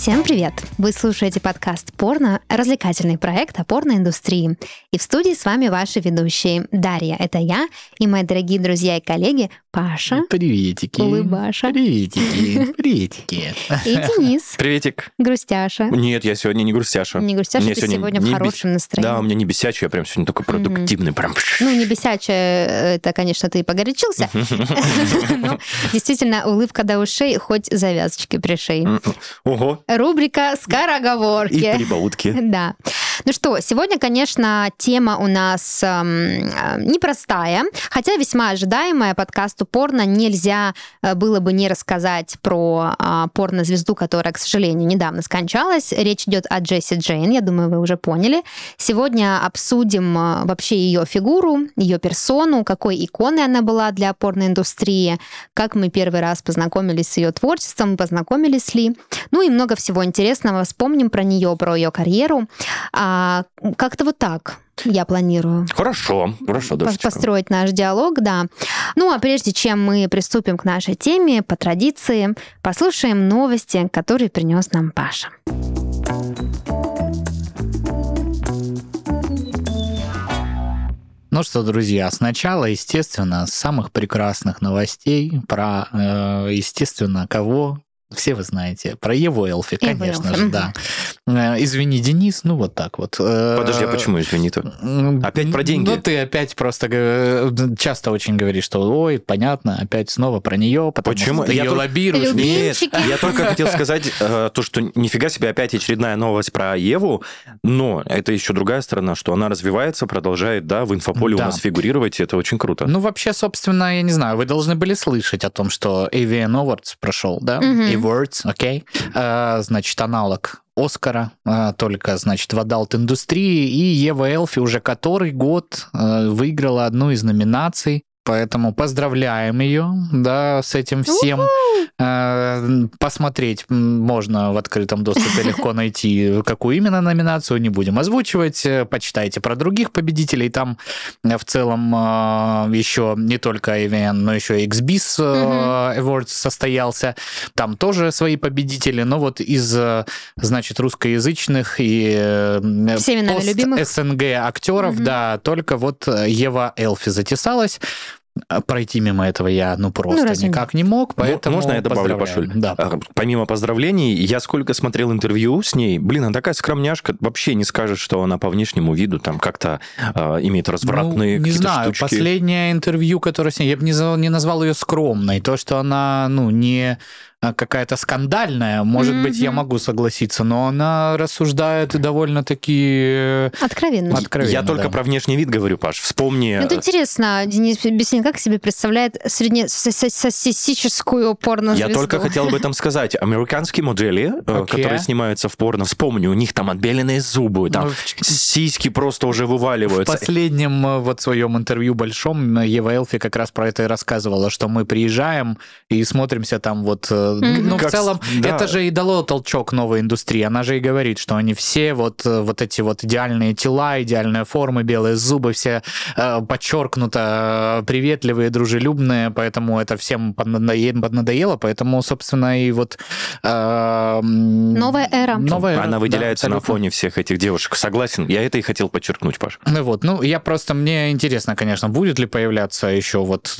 Всем привет! Вы слушаете подкаст «Порно» — развлекательный проект о порноиндустрии. И в студии с вами ваши ведущие Дарья, это я, и мои дорогие друзья и коллеги Паша. Приветики. Улыбаша. Приветики. Приветики. И Денис. Приветик. Грустяша. Нет, я сегодня не грустяша. Не грустяша, Мне ты сегодня в не хорошем бес- настроении. Да, у меня не бесячий, я прям сегодня такой продуктивный, прям. Ну, не бесячая, это, конечно, ты погорячился. Но действительно, улыбка до ушей, хоть завязочки пришей. Ого. Рубрика И «Скороговорки». прибаутки. Да. Ну что, сегодня, конечно, тема у нас эм, э, непростая, хотя весьма ожидаемая. Подкасту порно нельзя э, было бы не рассказать про э, порнозвезду, которая, к сожалению, недавно скончалась. Речь идет о Джесси Джейн, я думаю, вы уже поняли. Сегодня обсудим э, вообще ее фигуру, ее персону, какой иконой она была для порноиндустрии, как мы первый раз познакомились с ее творчеством, познакомились ли. Ну и много всего интересного. Вспомним про нее, про ее карьеру. А, как-то вот так я планирую Хорошо, хорошо, душечка. построить наш диалог, да. Ну а прежде чем мы приступим к нашей теме, по традиции, послушаем новости, которые принес нам Паша. Ну что, друзья, сначала, естественно, с самых прекрасных новостей про, э, естественно, кого все вы знаете. Про Еву Элфи, конечно же, да. Э, Извини, Денис, ну вот так вот. Э, Подожди, а почему, извини-то? Опять про деньги? Ну, ты опять просто э, часто очень говоришь, что ой, понятно, опять снова про нее, потому Почему? что ты Я ее только- лоббируешь. Нет, я только хотел сказать то, что нифига себе опять очередная новость про Еву, но это еще другая сторона, что она развивается, продолжает, да, в инфополе Да. у нас фигурировать, и это очень круто. Ну, вообще, собственно, я не знаю, вы должны были слышать о том, что AVN Awards прошел, да? Мгм. Awards, окей. Э, значит, аналог Оскара, э, только, значит, в adult-индустрии, и Ева Элфи уже который год э, выиграла одну из номинаций, Поэтому поздравляем ее, да, с этим всем. Э, Посмотреть можно в открытом доступе легко найти, какую именно номинацию, не будем озвучивать. Э, Почитайте про других победителей. Там э, в целом еще не только AVN, но еще и XBIS Awards состоялся. Там тоже свои победители. Но вот из, значит, русскоязычных и Всеми любимых. СНГ актеров, да, только вот Ева Элфи затесалась. А Пройти мимо этого я, ну, просто разве никак не мог, Ну, поэтому Можно я добавлю. Пашуль? Да. А, Помимо поздравлений, я сколько смотрел интервью с ней, блин, она такая скромняшка, вообще не скажет, что она по внешнему виду там как-то а, имеет развратные Ну, не знаю, штучки. последнее интервью, которое с ней, я бы не, не назвал ее скромной. То, что она, ну, не какая-то скандальная, может быть, я могу согласиться, но она рассуждает довольно-таки э, Откровенно. откровенно. Я только да. про внешний вид говорю, Паш. Вспомни... Ну, это интересно, Денис Беснин как себе представляет среднестатистическую порно Я только хотел об этом сказать. Американские модели, э, Окей. которые снимаются в порно, вспомни, у них там отбеленные зубы, там Ну, в- сиськи просто уже В вываливаются. последнем э, вот своем интервью большом э, Ева Элфи как раз про это и рассказывала, что мы приезжаем и смотримся там вот... Ну, в целом, да. это же и дало толчок новой индустрии. Она же и говорит, что они все вот, э, вот эти вот идеальные тела, идеальные формы, белые зубы, все э, подчеркнуто э, приветливые, дружелюбные, поэтому это всем поднадое- поднадоело, поэтому, собственно, и вот... э, Новая эра. Новая эра, Она да, выделяется на абсолютно. фоне всех этих девушек. Согласен. Я это и хотел подчеркнуть, Паш. Ну вот, ну я просто, мне интересно, конечно, будет ли появляться еще вот,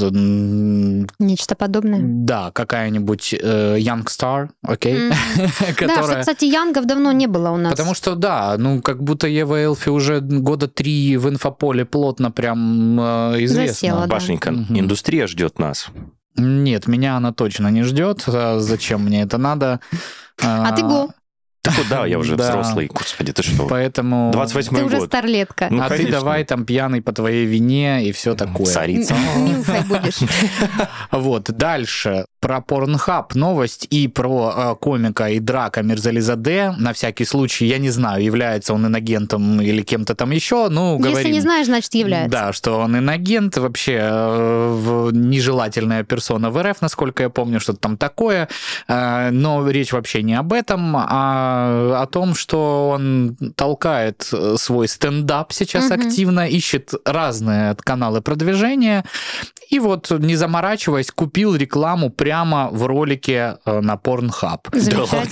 Нечто подобное. да, какая-нибудь э, Young Star, окей. Да, что, которая... кстати, Янгов давно не было у нас. Потому что, да, ну, как будто Ева Элфи уже года три в инфополе плотно прям э, известна. Засела, да. Пашенька, Мгм. индустрия ждет нас. Нет, меня она точно не ждет. А Зачем мне это надо? А ты го. Да куда я уже Да. взрослый, господи, ты что? Поэтому... 28 Ты уже старлетка. Ну, а ты конечно. давай там пьяный по твоей вине и все такое. Царица. Нюхай будешь. Вот, дальше. Про Порнхаб новость и про э, комика и драка Мирзализаде. На всякий случай, я не знаю, является он инагентом или кем-то там еще. Ну, Если говорим. не знаешь, значит является. Да, что он инагент, вообще э, нежелательная персона в РФ, насколько я помню, что-то там такое. Э, Но речь вообще не об этом, а о том, что он толкает э, свой стендап сейчас Мгм. активно, ищет разные каналы продвижения И вот, не заморачиваясь, купил рекламу прямо в ролике э, на Pornhub.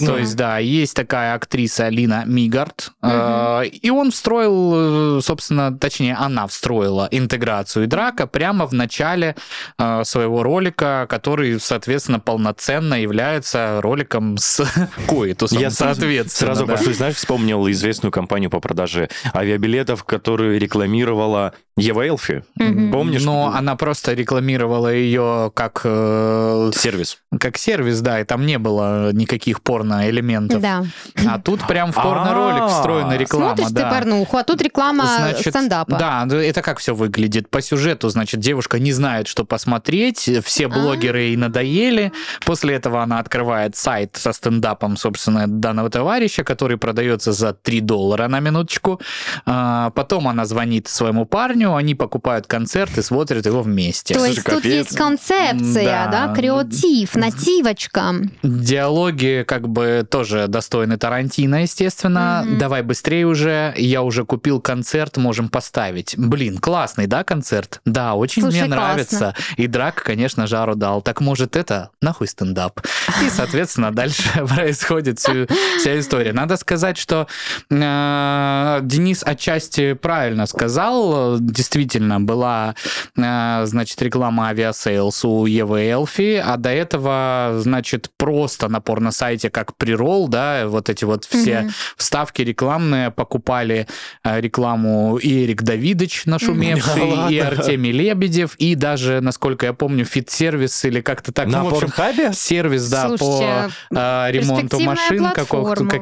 То есть, да, есть такая актриса Алина Мигард, э, и он встроил, э, собственно, точнее, она встроила интеграцию драка прямо в начале э, своего ролика, который, соответственно, полноценно является роликом с коитусом, Я сразу, соответственно. сразу да. пошли, знаешь, вспомнил известную компанию по продаже авиабилетов, которую рекламировала Ева Элфи. Мгм. Помнишь? Но она просто рекламировала ее как, э, Сервис. как сервис, да, и там не было никаких порно-элементов. Да. А тут прям в порно-ролик А, встроена реклама. Смотришь ты да. порнуху, а тут реклама Значит, стендапа. Да, да, это как все выглядит. По сюжету, значит, девушка не знает, что посмотреть, все А. блогеры ей надоели. После этого она открывает сайт со стендапом, собственно, данного товарища, который продается за 3 доллара на минуточку. А, Потом она звонит своему парню, они покупают концерт и смотрят его вместе. То есть тут есть концепция, Да. да, креатив, нативочка. Диалоги как бы тоже достойны Тарантино, естественно. Мгм. Давай быстрее уже, я уже купил концерт, можем поставить. Блин, классный, да, концерт? Да, очень Слушай, мне классно. нравится. И Драк, конечно, жару дал. Так может это нахуй стендап? И, соответственно, дальше происходит всю- вся история. Надо сказать, что э, Денис отчасти правильно сказал. Действительно, была, э, значит, реклама Aviasales у Евы Элфи, а до этого, значит, просто на порно-сайте как pre-roll, да, вот эти вот все Мгм. вставки рекламные покупали э, рекламу и Эрик Давидович, нашумевший, ладно? и Артемий Лебедев, и даже, насколько я помню, Fit Service или как-то так. На ну, Порнхабе? сервис, да, Слушайте, по э, ремонту машин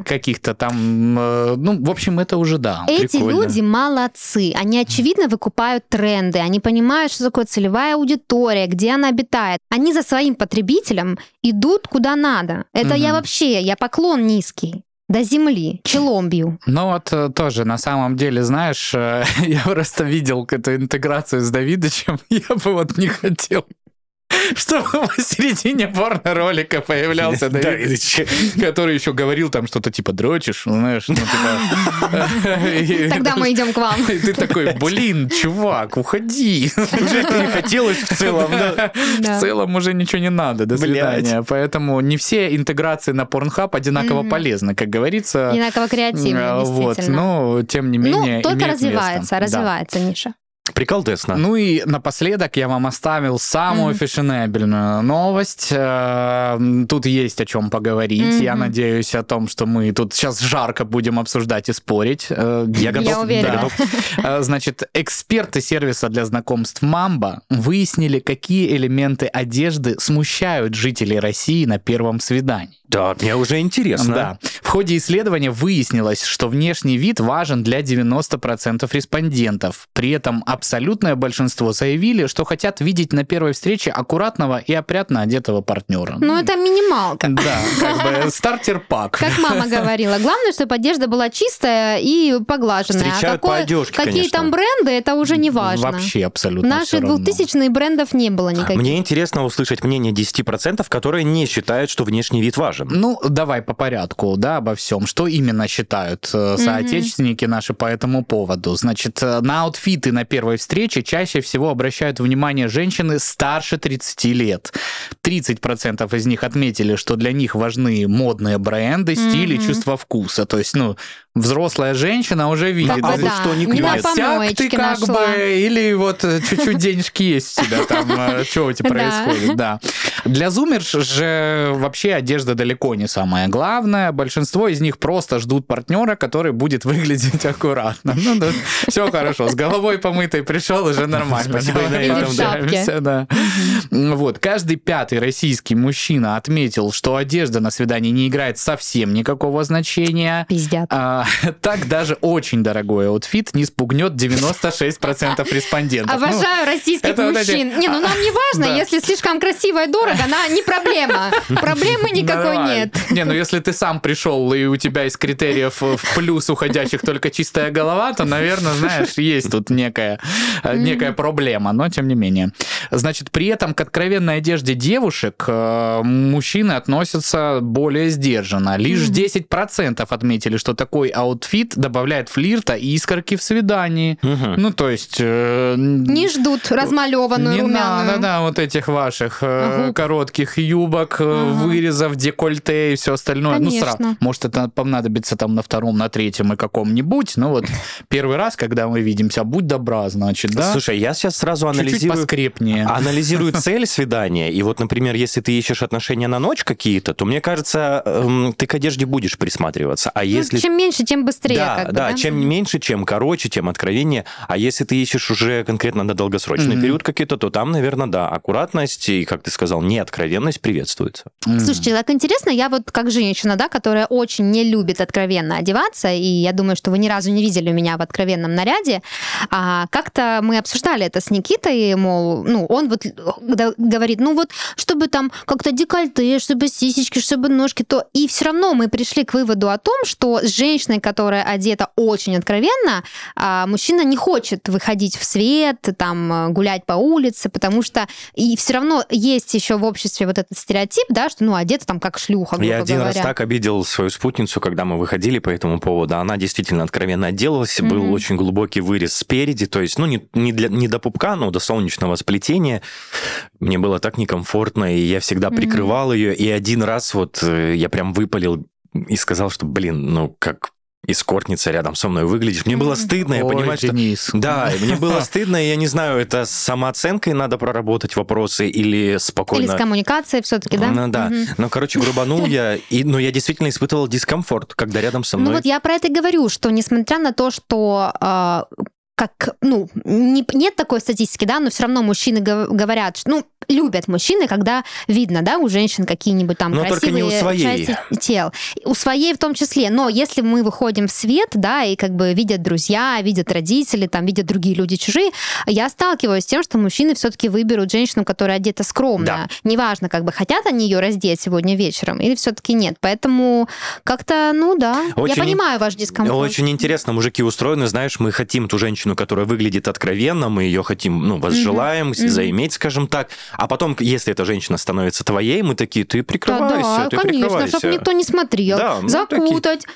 каких-то там. э, ну, в общем, это уже да. Эти прикольно. люди молодцы. Они, очевидно, выкупают тренды. Они понимают, что такое целевая аудитория, где она обитает. Они за своим потребителем идут куда надо. Это я Мгм. вообще, я поклон низкий. До земли, челом бью. Ну вот э, тоже, на самом деле, знаешь, э, я просто видел эту интеграцию с Давидычем, я бы вот не хотел, чтобы посередине порно-ролика появлялся Да, Давидыч, который еще говорил там что-то типа дрочишь, знаешь, ну типа... Тогда мы идем к вам. И ты такой, блин, чувак, уходи. Уже перехотелось в целом. В целом уже ничего не надо, до свидания. Поэтому не все интеграции на Pornhub одинаково полезны, как говорится. Одинаково креативно, Вот, действительно. но тем не менее ну, только развивается, развивается ниша. Прикол Десна. Ну и напоследок я вам оставил самую Мгм. фешенебельную новость. Э, Тут есть о чем поговорить. Я Мгм. надеюсь о том, что мы тут сейчас жарко будем обсуждать и спорить. Э, Я готов. Я уверена. готов. Э, Значит, эксперты сервиса для знакомств Мамба выяснили, какие элементы одежды смущают жителей России на первом свидании. Да, мне уже интересно. Да. В ходе исследования выяснилось, что внешний вид важен для 90% респондентов. При этом абсолютное большинство заявили, что хотят видеть на первой встрече аккуратного и опрятно одетого партнера. Ну, это минималка. Да, как бы стартер-пак. Как мама говорила, главное, чтобы одежда была чистая и поглаженная. Встречают по одежке, какие конечно. там бренды, это уже не важно. Вообще абсолютно наши всё равно. 2000-е брендов не было никаких. Мне интересно услышать мнение 10%, которые не считают, что внешний вид важен. Ну, давай по порядку, да, обо всем. Что именно считают э, соотечественники наши по этому поводу? Значит, э, на аутфиты на первой встрече чаще всего обращают внимание женщины старше 30 лет. 30% из них отметили, что для них важны модные бренды, стиль и Мгм. чувство вкуса. То есть, ну, взрослая женщина уже видит. а Да, вот что не не на клюет? Сяк ты как нашла. бы, или вот э, чуть-чуть денежки есть у тебя там, что у тебя Да. происходит, да. Для зумерш же вообще одежда далеко не самое главное. Большинство из них просто ждут партнера, который будет выглядеть аккуратно. Ну да, все хорошо, с головой помытой пришел, уже нормально. Спасибо и на Давай этом, да. пообщаемся, да. Вот, каждый пятый российский мужчина отметил, что одежда на свидании не играет совсем никакого значения. Пиздят. А, так даже очень дорогой outfit не спугнет 96% респондентов. Ну, Обожаю российских это вот эти- мужчин. Не, ну нам не важно, Да. если слишком красиво и дорого, она не проблема. Проблемы никакой нет. Не, ну если ты сам пришел, и у тебя из критериев в плюс уходящих только чистая голова, то, наверное, знаешь, есть тут некая, э, некая проблема, но тем не менее. Значит, при этом к откровенной одежде девушек э, мужчины относятся более сдержанно. Лишь Мгм. 10% отметили, что такой outfit добавляет флирта и искорки в свидании. Мгм. Ну, то есть... э, Не ждут размалеванную не румяную. надо, да, вот этих ваших э, коротких юбок, э, Ага. вырезов, декольте и все остальное. Ну, Конечно. сразу. Может, это понадобится там на втором, на третьем и каком-нибудь. Но вот первый раз, когда мы видимся, будь добра, значит, да? Слушай, я сейчас сразу анализирую... поскрепнее. Анализирую цель свидания. И вот, например, если ты ищешь отношения на ночь какие-то, то мне кажется, эм, ты к одежде будешь присматриваться. А Ну, если чем меньше, тем быстрее. да, как бы, да, чем меньше, чем короче, тем откровеннее. А если ты ищешь уже конкретно на долгосрочный Мгм. период какие-то, то там, наверное, да, аккуратность и, как ты сказал, неоткровенность приветствуется. М. Слушайте, так интересно, я вот как женщина, да, которая очень не любит откровенно одеваться, и я думаю, что вы ни разу не видели меня в откровенном наряде, а, как-то мы обсуждали это с Никитой, мол, ну, он вот г- говорит, ну вот, чтобы там как-то декольте, чтобы сисечки, чтобы ножки, то... И все равно мы пришли к выводу о том, что с женщиной, которая одета очень откровенно, а, мужчина не хочет выходить в свет, там, э, гулять по улице, потому что и все равно есть еще в обществе вот этот стереотип, да, что, ну, одета там как шлюха, Я один говоря. раз так обидел свою спутницу, когда мы выходили по этому поводу. Она действительно откровенно отделалась. Был Мгм. очень глубокий вырез спереди, то есть, ну, не, не, для, не до пупка, но до солнечного сплетения. Мне было так некомфортно, и я всегда прикрывал ее. И один раз вот э, я прям выпалил и сказал, что, блин, ну, как эскортница рядом со мной выглядишь. Мне было стыдно, я Ой, понимаю, что... Денис. Да, и мне было стыдно, и я не знаю, это с самооценкой надо проработать вопросы или спокойно... Или с коммуникацией все-таки, да? Ну да. Мгм. Ну, короче, грубанул я, и, но я действительно испытывал дискомфорт, когда рядом со Ну мной... вот я про это и говорю, что несмотря на то, что а, как, ну, не- нет такой статистики, да, но все равно мужчины гов- говорят, что, ну, любят мужчины, когда видно, да, у женщин какие-нибудь там Но красивые у своей. части тел. У своей в том числе. Но если мы выходим в свет, да, и как бы видят друзья, видят родители, там, видят другие люди чужие, я сталкиваюсь с тем, что мужчины все-таки выберут женщину, которая одета скромно. Да. Неважно, как бы хотят они ее раздеть сегодня вечером или все-таки нет. Поэтому как-то, ну да, Очень я понимаю ваш дискомфорт. Очень интересно, мужики устроены, знаешь, мы хотим ту женщину, которая выглядит откровенно, мы ее хотим, ну, возжелаем, Мгм. заиметь, скажем так, а потом, если эта женщина становится твоей, мы такие, ты Да, прикрывайся, да, ты конечно, прикрывайся. чтобы никто не смотрел, Да, ну, закутать.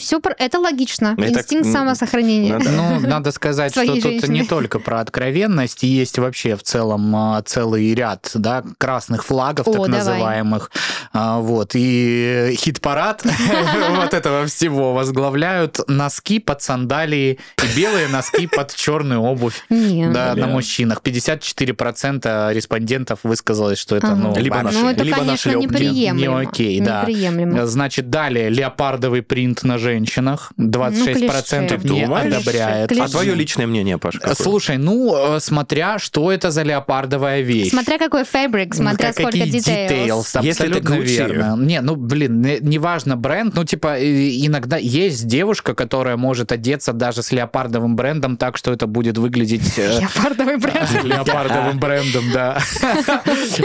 все это логично. Это, Инстинкт самосохранения. да. Ну, надо сказать, что тут не только про откровенность, есть вообще в целом а, целый ряд да, красных флагов, О, так давай. называемых. А, Вот, и хит-парад вот этого всего возглавляют носки под сандалии и белые носки под черную обувь. Да, на мужчинах. 54% респондентов высказалось, что это, Ага. ну, Либо вообще Ну, это, Либо конечно, шлёпке. неприемлемо. Не окей, да. Неприемлемо. Значит, далее леопардовый принт на женщинах. 26% Ну, не одобряет. Клише. А твое личное мнение, Паш, какое? Слушай, ну, э, смотря, что это за леопардовая вещь. Смотря какой фабрик, смотря Как- сколько какие детейлс. details, Если это абсолютно Gucci. верно. Не, ну, блин, не- неважно бренд, ну, типа, иногда есть девушка, которая может одеться даже с леопардовым брендом так, что это будет выглядеть... э, Леопардовый бренд. Леопардовым брендом, да.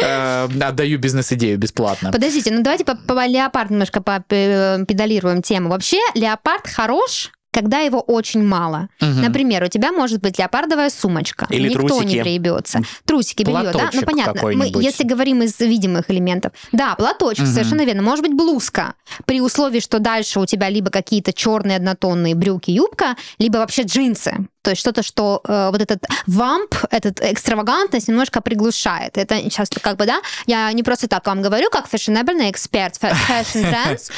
Э, Отдаю бизнес-идею бесплатно. Подождите, ну давайте по, по леопард немножко педалируем тему. Вообще, леопард хорош, когда его очень мало. Мгм. Например, у тебя может быть леопардовая сумочка. Или Никто трусики. не приебется. Трусики, белье, да? Ну, понятно. Мы, если говорим из видимых элементов. Да, платочек, Мгм. совершенно верно. Может быть, блузка. При условии, что дальше у тебя либо какие-то черные однотонные брюки, юбка, либо вообще джинсы. То есть что-то, что э, вот этот вамп, этот экстравагантность немножко приглушает. Это сейчас как бы, да, я не просто так вам говорю, как фешенебельный эксперт, фэ- fashion trends,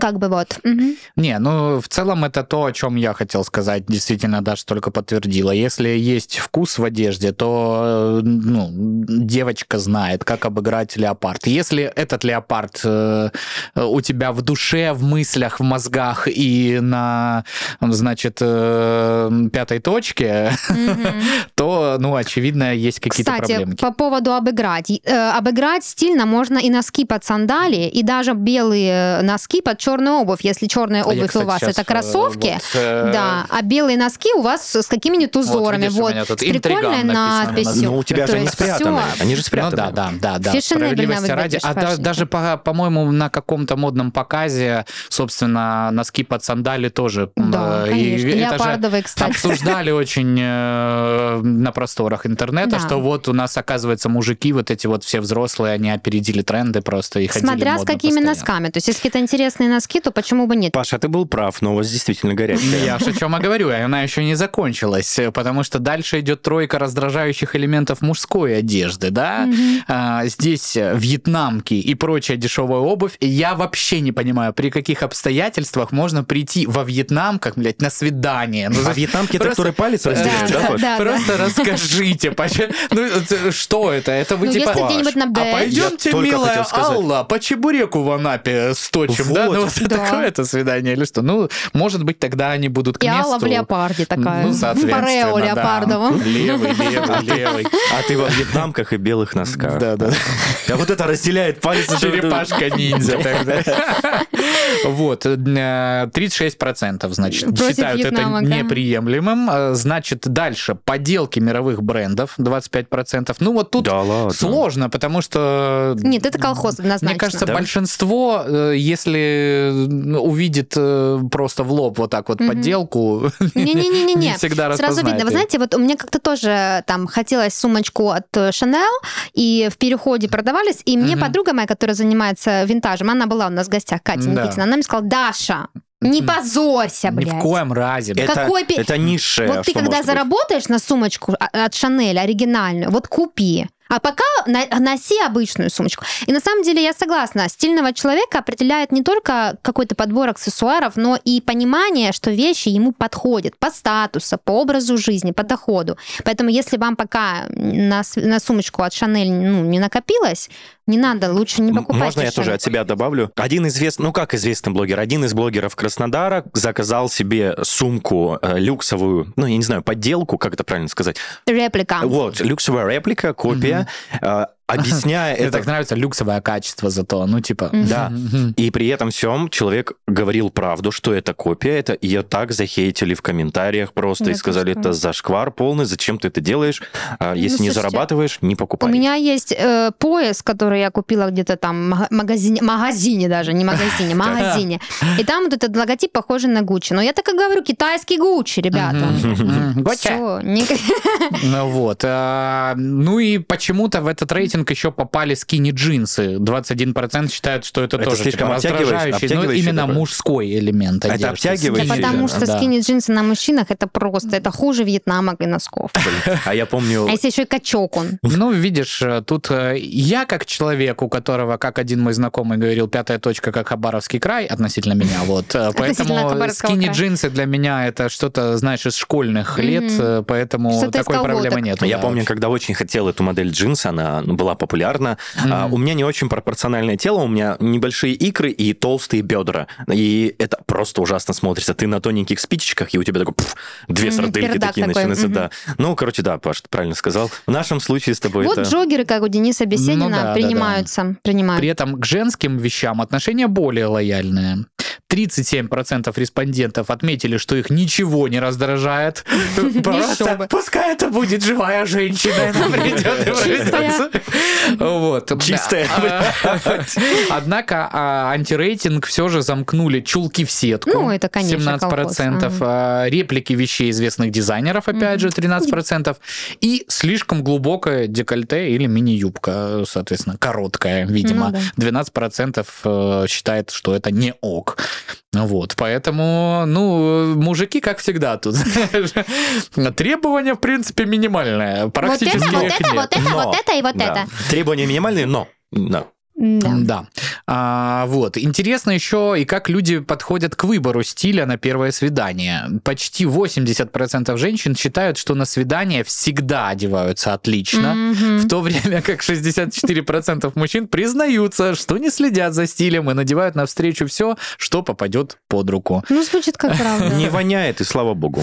как бы вот. Мгм. Не, ну в целом это то, о чем я хотел сказать. Действительно, Даша только подтвердила. Если есть вкус в одежде, то э, ну, девочка знает, как обыграть леопард. Если этот леопард э, у тебя в душе, в мыслях, в мозгах и на, значит, э, пятой точке, Мгм. то, ну, очевидно, есть какие-то Кстати, проблемки. по поводу обыграть. Э, обыграть стильно можно и носки под сандалии, и даже белые носки под черную обувь. Если черная А я, обувь кстати, у вас это э, кроссовки, вот, э, да, а белые носки у вас с какими-нибудь узорами. видишь, у Вот, меня тут с прикольной надписью. Ну, у тебя же они спрятаны. всё. Они же Ну спрятаны. да, да, да, да. Фешенебельно Справедливости ради. А да- даже, по- по-моему, на каком-то модном показе, собственно, носки под сандали тоже. Да, э, конечно. это же Леопардовые, кстати. Обсуждали очень э, на просторах интернета, Да. что вот у нас, оказывается, мужики, вот эти вот все взрослые, они опередили тренды просто и ходили Смотря с какими постоянно. носками. То есть, если какие-то интересные носки, то почему бы нет? Паша, ты был прав, но у вас действительно горячая. Я ж о чем и говорю, она еще не закончилась, э, потому что дальше идет тройка раздражающих элементов мужской одежды, да? А, здесь э, вьетнамки и прочая дешевая обувь. И я вообще не понимаю, при каких обстоятельствах можно прийти во вьетнамках, блядь, на свидание. Ну, А вьетнамки, это которые палец разделяют, Да, да. Просто расскажите, ну это- что это? Это вы Ну, типа... А пойдемте, милая. Алла, по чебуреку в Анапе сточим, да? Ну, вот Да. такое это свидание или что? Ну, может быть, тогда они будут к И месту. Алла в леопарде такая. Ну, соответственно, Парео да. леопардовом. Левый, левый, левый. А ты во вьетнамках и белых носках. Да, да. А вот это разделяет палец. Черепашка-ниндзя тогда. Вот, э, 36%, значит, Против считают это неприемлемым. Э, Значит, дальше, подделки мировых брендов, 25%. Ну, вот тут сложно, потому что... Нет, это колхоз однозначно. Мне кажется, большинство, э, если увидит э, просто в лоб вот так вот Мгм. подделку, Не-не-не-не. не всегда Сразу видно. Вы знаете, вот у меня как-то тоже там хотелось сумочку от э, Chanel, и в переходе продавались, и мне подруга моя, которая занимается винтажем, она была у нас в гостях, Катя. Никитина, она мне сказала, Даша, не позорься, Ни блядь. в коем разе. Это, Какой пи- это низшее, Вот ты когда может быть. заработаешь на сумочку а- от Шанель оригинальную, вот купи. А пока носи обычную сумочку. И на самом деле я согласна, стильного человека определяет не только какой-то подбор аксессуаров, но и понимание, что вещи ему подходят по статусу, по образу жизни, по доходу. Поэтому если вам пока на, на сумочку от Шанель ну, не накопилось, не надо, лучше не покупать. Можно я тоже от себя добавлю? Один известный, ну как известный блогер, один из блогеров Краснодара заказал себе сумку э, люксовую, ну я не знаю, подделку, как это правильно сказать. Реплика. Вот, люксовая реплика, копия, э, объясняя Мне это так нравится люксовое качество зато, ну типа... Да. И при этом всем человек говорил правду, что это копия, это ее так захейтили в комментариях просто Да и сказали, это зашквар полный, зачем ты это делаешь, А, если не зарабатываешь, не У покупай. меня есть э, пояс, который я купила где-то там магазине, магазине даже, не магазине, магазине. И там вот этот логотип похожий на Гуччи. Но я так и говорю, китайский Гуччи, ребята. Не- Ну вот. а, Ну и почему-то в этот рейтинг еще попали скини-джинсы. 21% считают, что это, Это тоже слишком типа, раздражающий, но именно такой. мужской элемент Это одежды. обтягивающий, Да потому что да. скини-джинсы на мужчинах это просто, это хуже вьетнамок и носков. А я помню... А если еще и качок он? Ну, видишь, э, тут э, я как человек, у которого, как один мой знакомый говорил, пятая точка, как Хабаровский край относительно меня, вот. э, Поэтому скини-джинсы для меня это что-то, знаешь, из школьных лет, поэтому такой проблемы нет. Я помню, когда очень хотел эту модель джинса, она ну, была популярна. А, у меня не очень пропорциональное тело, у меня небольшие икры и толстые бедра. И это просто ужасно смотрится. Ты на тоненьких спичечках, и у тебя такой пф, две Мгм, сардельки пердак такие такой, начинаются. мгм. Да. Ну, короче, да, Паш, ты правильно сказал. В нашем случае с тобой Вот это... джогеры, как у Дениса Беседина, Ну да, да, принимаются. принимают. При этом к женским вещам отношение более лояльное. 37% респондентов отметили, что их ничего не раздражает. Просто пускай это будет живая женщина, она придет и. Вот. Чистая. А, Однако а, антирейтинг все же замкнули чулки в сетку. Ну, это, конечно, 17%. а, Реплики вещей известных дизайнеров, опять же, 13%. И слишком глубокое декольте или мини-юбка, соответственно, короткая, видимо. Ну 12% э, считает, что это не ок. Вот, поэтому, ну, мужики, как всегда, тут требования, в принципе, минимальное. Вот Практически это, вот это, вот это, вот это и вот это. Требования минимальные, но... Да. Да. Да. А, вот. Интересно еще и как люди подходят к выбору стиля на первое свидание. Почти 80% женщин считают, что на свидание всегда одеваются отлично, Мгм. в то время как 64% мужчин признаются, что не следят за стилем и надевают навстречу все, что попадет под руку. Ну, звучит как правда. Не воняет, и слава богу.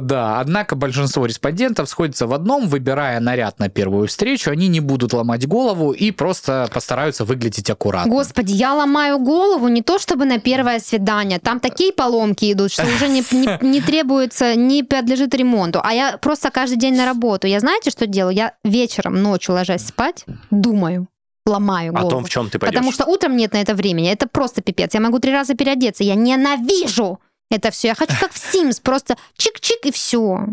Да, однако большинство респондентов сходится в одном, выбирая наряд на первую встречу, они не будут ломать голову и просто постараются выглядеть аккуратно. Господи, я ломаю голову не то чтобы на первое свидание, там такие поломки идут, что уже не, не, не требуется, не подлежит ремонту. А я просто каждый день на работу. Я знаете, что делаю? Я вечером, ночью ложась спать, думаю ломаю голову. О том, в чем ты пойдешь. Потому что утром нет на это времени. Это просто пипец. Я могу три раза переодеться. Я ненавижу это все. Я хочу как в Sims, просто чик-чик и все.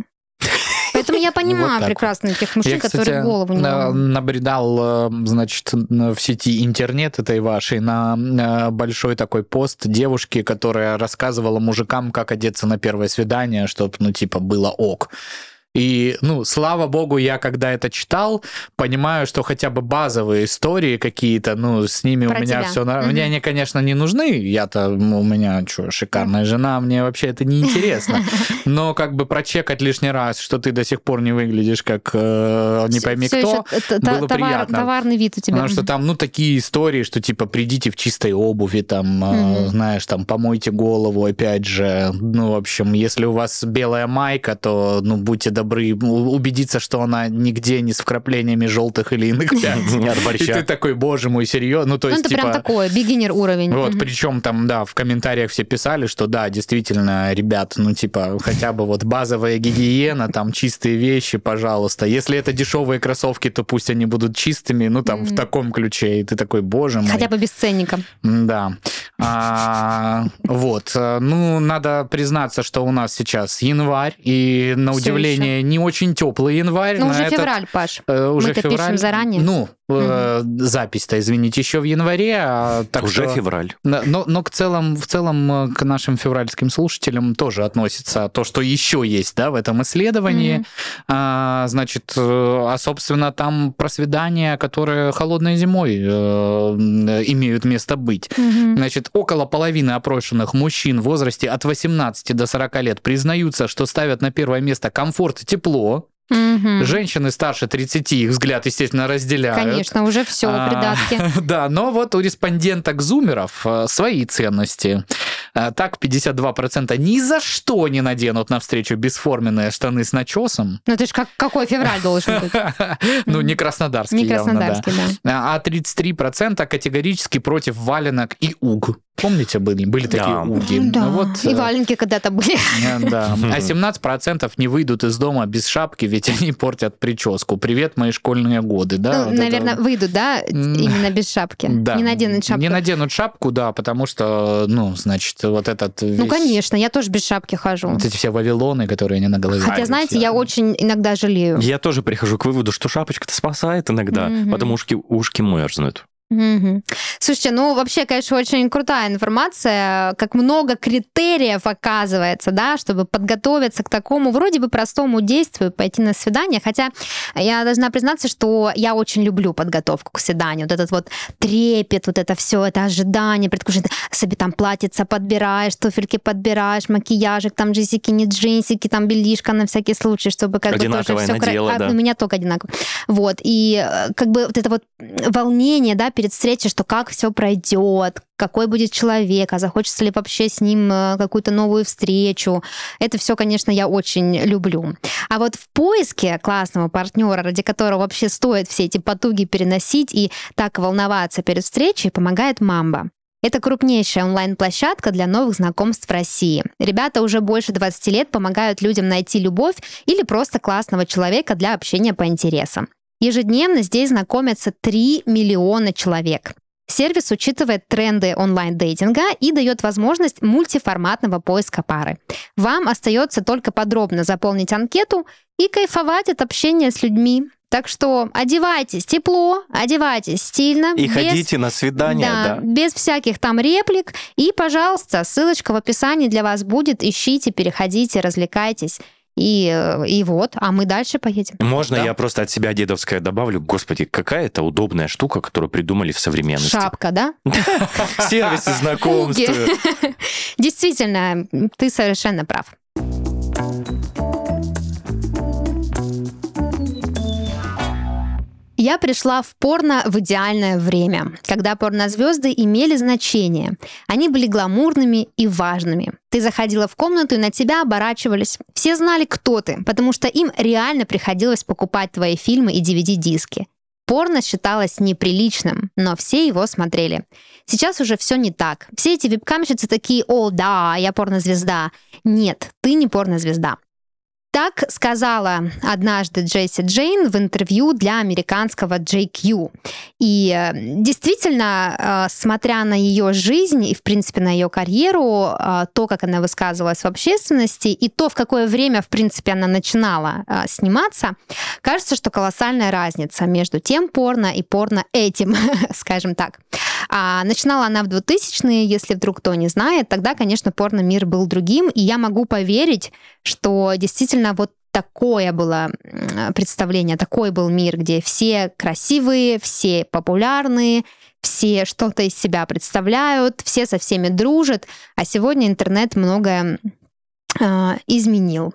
Поэтому я понимаю Вот прекрасно этих мужчин, Я, кстати, которые голову не на- набредал, э, значит, на- в сети интернет этой вашей на э, большой такой пост девушки, которая рассказывала мужикам, как одеться на первое свидание, чтобы, ну, типа, было ок. И, ну, слава богу, я когда это читал, понимаю, что хотя бы базовые истории какие-то, ну, с ними Про у меня тебя. все... Мгм. Мне они, конечно, не нужны. Я-то, у меня, что, шикарная жена, мне вообще это не интересно. Но как бы прочекать лишний раз, что ты до сих пор не выглядишь как э, не пойми кто, было товар- приятно. Товарный вид у тебя. Потому что там, ну, такие истории, что, типа, придите в чистой обуви, там, э, знаешь, там, помойте голову, опять же. Ну, в общем, если у вас белая майка, то, ну, будьте добры, убедиться, что она нигде не с вкраплениями желтых или иных пятен. И ты такой, боже мой, серьезно? Ну, то Ну, есть, это типа... прям такое, бигинер уровень. Вот, причем там, да, в комментариях все писали, что да, действительно, ребят, ну, типа, хотя бы вот базовая гигиена, там, чистые вещи, пожалуйста. Если это дешевые кроссовки, то пусть они будут чистыми, ну, там, в таком ключе. И ты такой, боже мой. Хотя бы без ценника. Да. А, вот. Ну, надо признаться, что у нас сейчас январь, и на удивление не очень теплый январь. Ну, уже февраль, Паш. э, уже Мы-то пишем февраль. заранее. Ну, э, запись-то, извините, еще в январе. а, так Уже что- февраль. но, но, но к целом, в целом э, к нашим февральским слушателям тоже относится то, что еще есть да, в этом исследовании. Мгм. А, значит, э, а, собственно, там про свидания, которые холодной зимой э, имеют место быть. Мгм. Значит, около половины опрошенных мужчин в возрасте от 18 до 40 лет признаются, что ставят на первое место комфорт и тепло. Мгм. Женщины старше 30 их взгляд, естественно, разделяют. Конечно, уже все, А, придатки. Да, но вот у респонденток зумеров э, свои ценности. Э, Так, 52% ни за что не наденут навстречу бесформенные штаны с начесом. Ну, ты ж как, какой февраль должен быть? Ну, не краснодарский Не краснодарский, да. А 33% категорически против валенок и уг. Помните, были, были такие Да. уги? Да, Ну Вот, и э, валенки когда-то были. э, Да. А 17% не выйдут из дома без шапки, ведь они портят прическу. Привет, мои школьные годы. Да, Ну, вот это наверное, вот. выйдут, да, именно без шапки. Да. Не наденут шапку. Не наденут шапку, да, потому что, ну, значит, вот этот Ну, весь- конечно, я тоже без шапки хожу. Вот эти все вавилоны, которые они на голове. Хотя, знаете, я очень иногда жалею. Я тоже прихожу к выводу, что шапочка-то спасает иногда, Мгм. потому ушки, ушки мерзнут. Мгм. Слушайте, ну вообще, конечно, очень крутая информация, как много критериев оказывается, да, чтобы подготовиться к такому вроде бы простому действию, пойти на свидание, хотя я должна признаться, что я очень люблю подготовку к свиданию, вот этот вот трепет, вот это все, это ожидание, предвкушение, себе там платьица подбираешь, туфельки подбираешь, макияжик, там джинсики, не джинсики, там бельишко на всякий случай, чтобы как бы тоже все надела, да. У меня только одинаково. Вот, и э, как бы вот это вот волнение, да, перед встречей, что как все пройдет, какой будет человек, а захочется ли вообще с ним э, какую-то новую встречу. Это все, конечно, я очень люблю. А вот в поиске классного партнера, ради которого вообще стоит все эти потуги переносить и так волноваться перед встречей, помогает Мамба. Это крупнейшая онлайн-площадка для новых знакомств в России. Ребята уже больше 20 лет помогают людям найти любовь или просто классного человека для общения по интересам. Ежедневно здесь знакомятся 3 миллиона человек. Сервис учитывает тренды онлайн-дейтинга и дает возможность мультиформатного поиска пары. Вам остается только подробно заполнить анкету и кайфовать от общения с людьми. Так что одевайтесь тепло, одевайтесь стильно. И без- ходите на свидание, да, да. без всяких там реплик. И, пожалуйста, ссылочка в описании для вас будет. Ищите, переходите, развлекайтесь. И, э, и вот, а мы дальше поедем. Можно Да. я просто от себя дедовское добавлю? Господи, какая это удобная штука, которую придумали в современности. Шапка, да? Сервисы знакомств. Действительно, ты совершенно прав. Я пришла в порно в идеальное время, когда порнозвезды имели значение. Они были гламурными и важными. Ты заходила в комнату, и на тебя оборачивались. Все знали, кто ты, потому что им реально приходилось покупать твои фильмы и DVD-диски. порно считалось неприличным, но все его смотрели. Сейчас уже все не так. Все эти вебкамщицы такие, о, да, я порнозвезда. Нет, ты не порнозвезда. Так сказала однажды Джесси Джейн в интервью для американского JQ. И э, действительно, э, смотря на ее жизнь и, в принципе, на ее карьеру, э, то, как она высказывалась в общественности, и то, в какое время, в принципе, она начинала сниматься, кажется, что колоссальная разница между тем порно и порно этим, скажем так. А начинала она в 2000-е, если вдруг кто не знает, тогда, конечно, порно-мир был другим, и я могу поверить, что действительно вот такое было представление, такой был мир, где все красивые, все популярные, все что-то из себя представляют, все со всеми дружат, а сегодня интернет многое изменил.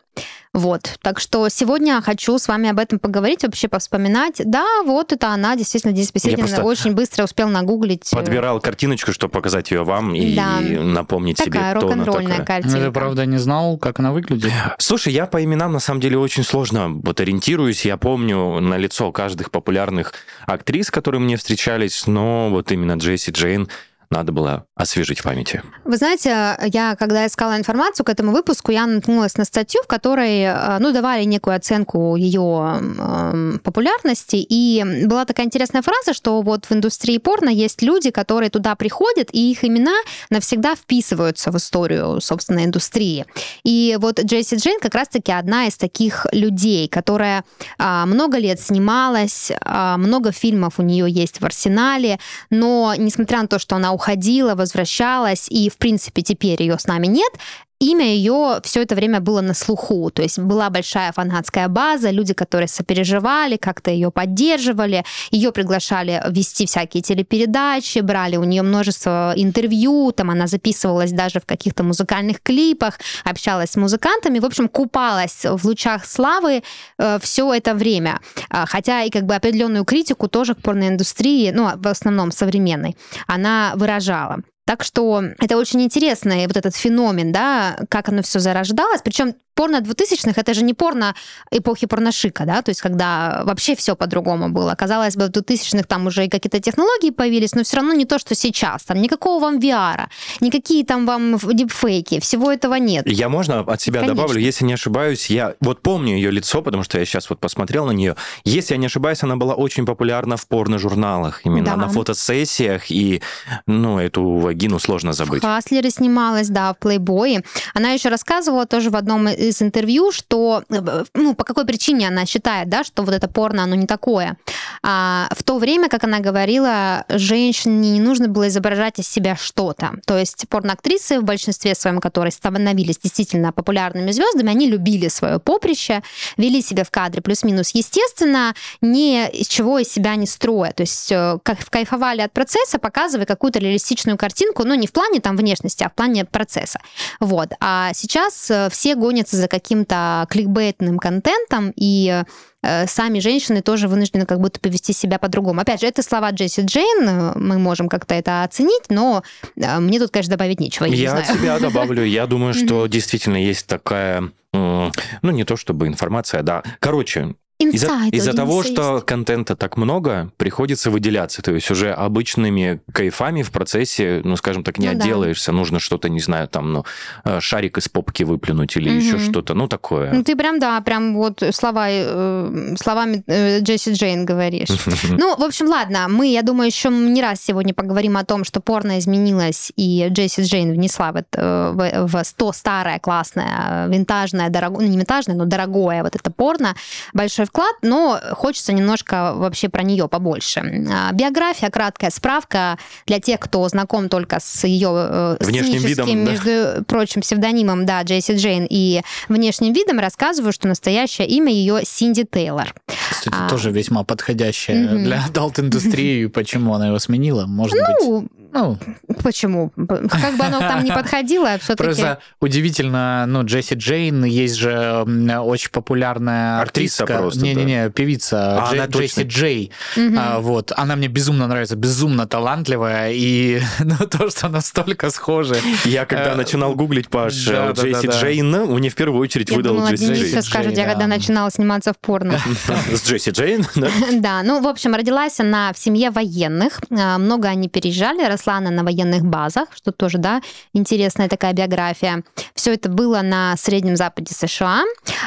Вот, так что сегодня хочу с вами об этом поговорить, вообще повспоминать. Да, вот это она, действительно, Денис Беседин очень быстро успел нагуглить. Э, подбирал картиночку, чтобы показать ее вам и да. напомнить такая себе, кто она такая. картинка. Я, правда, не знал, как она выглядит. Слушай, я по именам, на самом деле, очень сложно вот ориентируюсь. Я помню на лицо каждых популярных актрис, которые мне встречались, но вот именно Джесси Джейн надо было освежить в памяти. Вы знаете, я, когда искала информацию к этому выпуску, я наткнулась на статью, в которой, э, ну, давали некую оценку ее э, популярности, и была такая интересная фраза, что вот в индустрии порно есть люди, которые туда приходят, и их имена навсегда вписываются в историю, собственно, индустрии. И вот Джесси Джейн как раз-таки одна из таких людей, которая э, много лет снималась, э, много фильмов у нее есть в арсенале, но несмотря на то, что она уходила, возвращалась, и, в принципе, теперь ее с нами нет, имя ее все это время было на слуху. То есть была большая фанатская база, люди, которые сопереживали, как-то ее поддерживали, ее приглашали вести всякие телепередачи, брали у нее множество интервью, там она записывалась даже в каких-то музыкальных клипах, общалась с музыкантами, в общем, купалась в лучах славы э, все это время. А, хотя и как бы определенную критику тоже к порноиндустрии, ну, в основном современной, она выражала. Так что это очень интересный вот этот феномен, да, как оно все зарождалось. Причем порно 2000-х это же не порно эпохи порношика, да, то есть когда вообще все по-другому было. Казалось бы, в 2000-х там уже и какие-то технологии появились, но все равно не то, что сейчас. Там никакого вам VR, никакие там вам дипфейки, всего этого нет. Я можно от себя Конечно. добавлю, если не ошибаюсь, я вот помню ее лицо, потому что я сейчас вот посмотрел на нее. Если я не ошибаюсь, она была очень популярна в порно-журналах, именно да. на фотосессиях, и, ну, эту вагину сложно забыть. В Хаслере снималась, да, в Плейбое. Она еще рассказывала тоже в одном из интервью, что э, ну, по какой причине она считает, да, что вот это порно, оно не такое. А в то время, как она говорила, женщине не нужно было изображать из себя что-то. То есть порноактрисы в большинстве своем, которые становились действительно популярными звездами, они любили свое поприще, вели себя в кадре плюс-минус естественно, ни из чего из себя не строя. То есть э, как кайфовали от процесса, показывая какую-то реалистичную картинку, ну не в плане там внешности, а в плане процесса. Вот. А сейчас э, все гонятся за каким-то кликбейтным контентом, и э, сами женщины тоже вынуждены как будто повести себя по-другому. Опять же, это слова Джесси Джейн, мы можем как-то это оценить, но э, мне тут, конечно, добавить нечего. Я, я от себя добавлю. Я думаю, что действительно есть такая ну, не то чтобы информация, да. Короче, из-за, из-за того, что контента так много, приходится выделяться. То есть уже обычными кайфами в процессе, ну, скажем так, не ну, отделаешься. Да. Нужно что-то, не знаю, там, ну, э, шарик из попки выплюнуть или угу. еще что-то, ну, такое. Ну, ты прям, да, прям вот слова, э, словами э, Джесси Джейн говоришь. Ну, в общем, ладно, мы, я думаю, еще не раз сегодня поговорим о том, что порно изменилось, и Джесси Джейн внесла в, это, в, в 100 старое, классное, винтажное, дорогое, ну, не винтажное, но дорогое вот это порно. Большой вклад, но хочется немножко вообще про нее побольше. А, биография, краткая справка для тех, кто знаком только с ее э, внешним видом, между да. прочим, псевдонимом, да, Джесси Джейн и внешним видом, рассказываю, что настоящее имя ее Синди Тейлор. Кстати, а... тоже весьма подходящее mm-hmm. для adult-индустрии. Почему она его сменила? Может ну, быть... Ну, почему? Как бы оно там не подходило, все-таки... Просто удивительно, ну, Джесси Джейн, есть же очень популярная актриса просто Не-не-не, певица А, Джей- она Джесси. Джей. Мгм. А, вот, она мне безумно нравится, безумно талантливая, и ну, то, что настолько схожа. Я когда Э, начинал гуглить, Паш, да, э, Джесси да, да. Джейн, мне в первую очередь Я выдал думала, Джесси Денис Джей. сейчас скажет, я Джей, когда да. начинала сниматься в порно. С Джесси Джейн, да? Ну, в общем, родилась она в семье военных. А, Много они переезжали, росла она на военных базах, что тоже, да, интересная такая биография. Все это было на Среднем Западе США.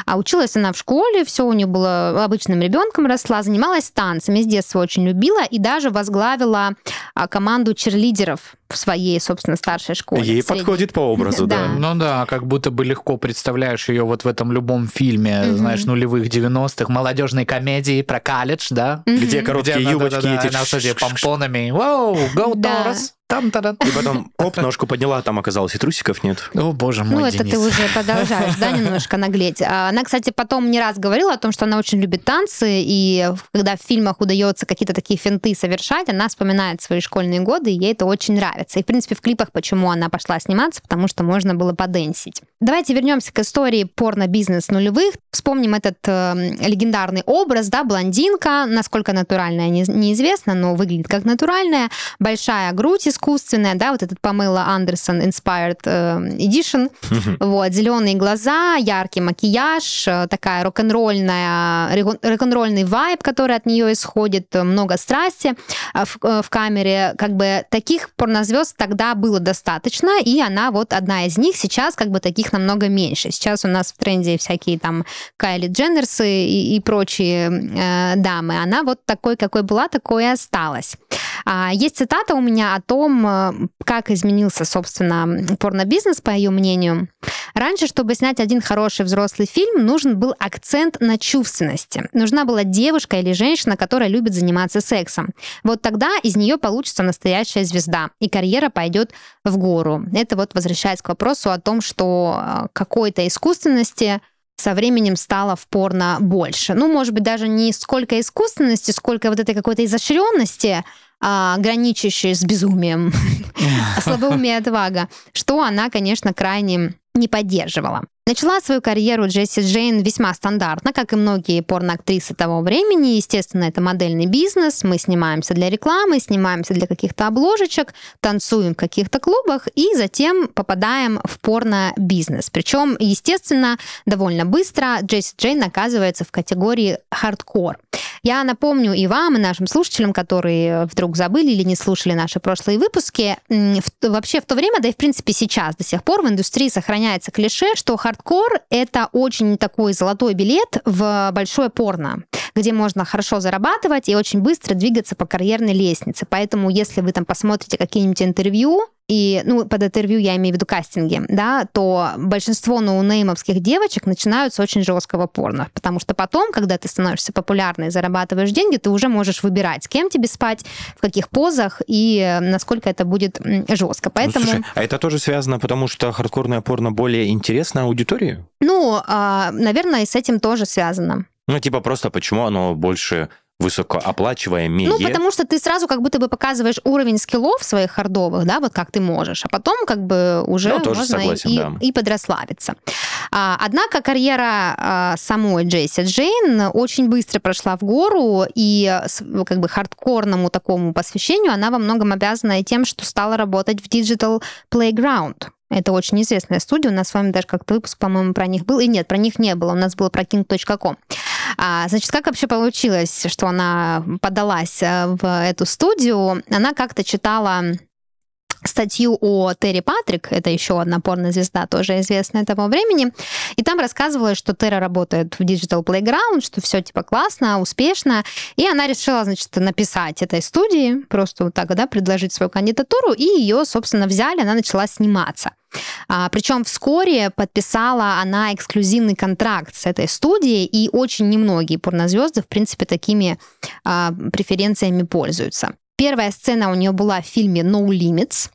А училась она в школе, все у нее было обычным ребенком росла, занималась танцами, с детства очень любила и даже возглавила а, команду черлидеров в своей, собственно, старшей школе. Ей средней. подходит по образу, да. Да. Ну да, как будто бы легко представляешь ее вот в этом любом фильме, Мгм. знаешь, нулевых 90-х, молодежной комедии про колледж, да? Мгм. Где короткие Где юбочки да-да-да, эти. она с помпонами. Вау, go Taurus! Там-та-дам. И потом, оп, ножку подняла, а там оказалось и трусиков нет. О, боже мой, Ну, это Денис. ты уже продолжаешь, да, немножко наглеть. А, Она, кстати, потом не раз говорила о том, что она очень любит танцы, и когда в фильмах удается какие-то такие финты совершать, она вспоминает свои школьные годы, и ей это очень нравится. И, в принципе, в клипах почему она пошла сниматься, потому что можно было поденсить. Давайте вернемся к истории порно-бизнес нулевых. Вспомним этот э, легендарный образ, да, блондинка, насколько натуральная, не- неизвестно, но выглядит как натуральная, большая грудь искусственная, да, вот этот Памела Андерсон Inspired э, Edition, вот, зеленые глаза, яркий макияж, э, такая рок-н-ролльная, рок-н-ролльный вайб, который от нее исходит, э, много страсти э, в, в камере. Как бы таких порнозвезд тогда было достаточно, и она вот одна из них. Сейчас как бы таких намного меньше. Сейчас у нас в тренде всякие там Кайли Дженнерсы и, и прочие э, дамы. Она вот такой, какой была, такой и осталась. А, Есть цитата у меня о том, э, как изменился, собственно, порнобизнес, по ее мнению. Раньше, чтобы снять один хороший взрослый фильм, нужен был акцент на чувственности. Нужна была девушка или женщина, которая любит заниматься сексом. Вот тогда из нее получится настоящая звезда, и карьера пойдет в гору. Это вот возвращаясь к вопросу о том, что э, какой-то искусственности со временем стало в порно больше. Ну, может быть, даже не сколько искусственности, сколько вот этой какой-то изощренности, а, граничащей с безумием, слабоумие отвага, что она, конечно, крайне не поддерживала. Начала свою карьеру Джесси Джейн весьма стандартно, как и многие порноактрисы того времени. Естественно, это модельный бизнес. Мы снимаемся для рекламы, снимаемся для каких-то обложечек, танцуем в каких-то клубах и затем попадаем в порно-бизнес. Причем, естественно, довольно быстро Джесси Джейн оказывается в категории хардкор. Я напомню и вам, и нашим слушателям, которые вдруг забыли или не слушали наши прошлые выпуски, в- вообще в то время, да и в принципе сейчас до сих пор в индустрии сохраняется клише, что хардкор — это очень такой золотой билет в большое порно где можно хорошо зарабатывать и очень быстро двигаться по карьерной лестнице. Поэтому, если вы там посмотрите какие-нибудь интервью, и, ну, под интервью я имею в виду кастинги, да, то большинство ноунеймовских девочек начинают с очень жесткого порно, потому что потом, когда ты становишься популярной и зарабатываешь деньги, ты уже можешь выбирать, с кем тебе спать, в каких позах и насколько это будет жестко. Ну, Поэтому, слушай, а это тоже связано, потому что хардкорное порно более интересно аудитории? ну, а, наверное, и с этим тоже связано. Ну, типа просто почему оно больше высокооплачиваемее? Ну, потому что ты сразу как будто бы показываешь уровень скиллов своих хардовых, да, вот как ты можешь, а потом как бы уже Ну, можно согласен, и, да. и подрославиться. А, однако карьера а, самой Джесси Джейн очень быстро прошла в гору, и как бы хардкорному такому посвящению она во многом обязана и тем, что стала работать в Digital Playground. Это очень известная студия. У нас с вами даже как-то выпуск, по-моему, про них был. И нет, про них не было. У нас было про king.com. А, значит, как вообще получилось, что она подалась э, в эту студию? Она как-то читала статью о Терри Патрик, это еще одна порнозвезда, тоже известная того времени, и там рассказывалось, что Терра работает в Digital Playground, что все типа классно, успешно, и она решила, значит, написать этой студии, просто вот так, да, предложить свою кандидатуру, и ее, собственно, взяли, она начала сниматься. А, причем вскоре подписала она эксклюзивный контракт с этой студией, и очень немногие порнозвезды, в принципе, такими а, преференциями пользуются. Первая сцена у нее была в фильме No Limits.